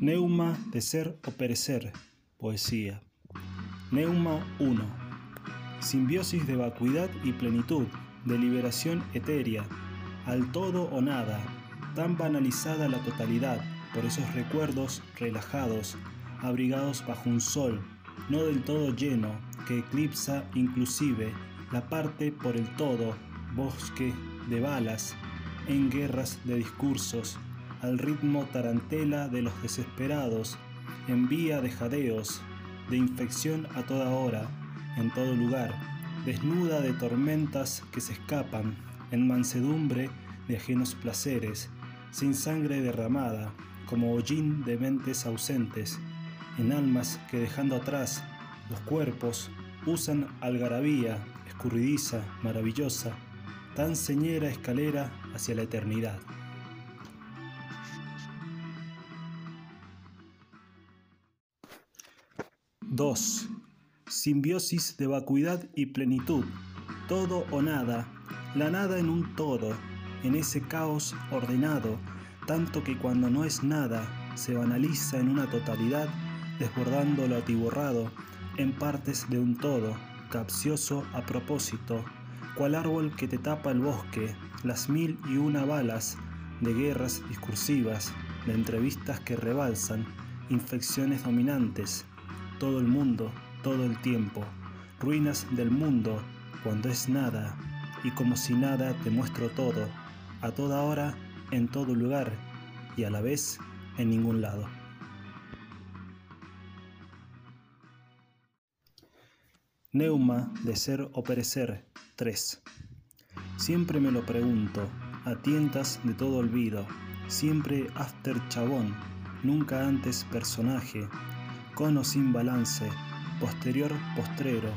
Neuma de ser o perecer, poesía. Neuma 1. Simbiosis de vacuidad y plenitud, de liberación etérea, al todo o nada, tan banalizada la totalidad por esos recuerdos relajados, abrigados bajo un sol, no del todo lleno, que eclipsa inclusive la parte por el todo, bosque de balas, en guerras de discursos, al ritmo tarantela de los desesperados, en vía de jadeos, de infección a toda hora, en todo lugar, desnuda de tormentas que se escapan, en mansedumbre de ajenos placeres, sin sangre derramada, como hollín de mentes ausentes, en almas que dejando atrás los cuerpos usan algarabía, escurridiza, maravillosa, tan señera escalera hacia la eternidad. 2. Simbiosis de vacuidad y plenitud, todo o nada, la nada en un todo, en ese caos ordenado, tanto que cuando no es nada, se banaliza en una totalidad, desbordando lo atiborrado en partes de un todo, capcioso a propósito, cual árbol que te tapa el bosque, las mil y una balas de guerras discursivas, de entrevistas que rebalsan, infecciones dominantes, todo el mundo, todo el tiempo, ruinas del mundo, cuando es nada, y como si nada te muestro todo, a toda hora, en todo lugar, y a la vez en ningún lado. Neuma de ser o perecer 3. Siempre me lo pregunto, a tientas de todo olvido, siempre after chabón, nunca antes personaje, cono sin balance, posterior postrero,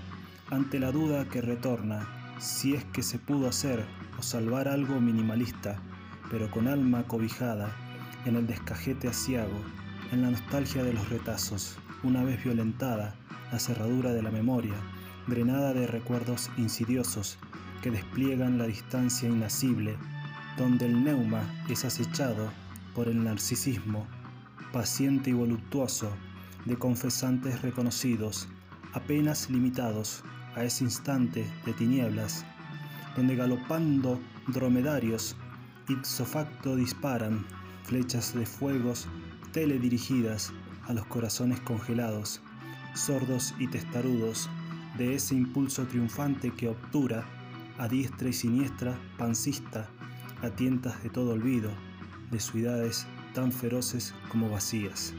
ante la duda que retorna, si es que se pudo hacer o salvar algo minimalista, pero con alma cobijada, en el descajete asiago, en la nostalgia de los retazos, una vez violentada, la cerradura de la memoria, drenada de recuerdos insidiosos que despliegan la distancia inacible, donde el neuma es acechado por el narcisismo, paciente y voluptuoso, de confesantes reconocidos, apenas limitados a ese instante de tinieblas, donde galopando dromedarios ipso facto disparan flechas de fuegos teledirigidas a los corazones congelados, sordos y testarudos, de ese impulso triunfante que obtura a diestra y siniestra, pancista, a tientas de todo olvido, de ciudades tan feroces como vacías.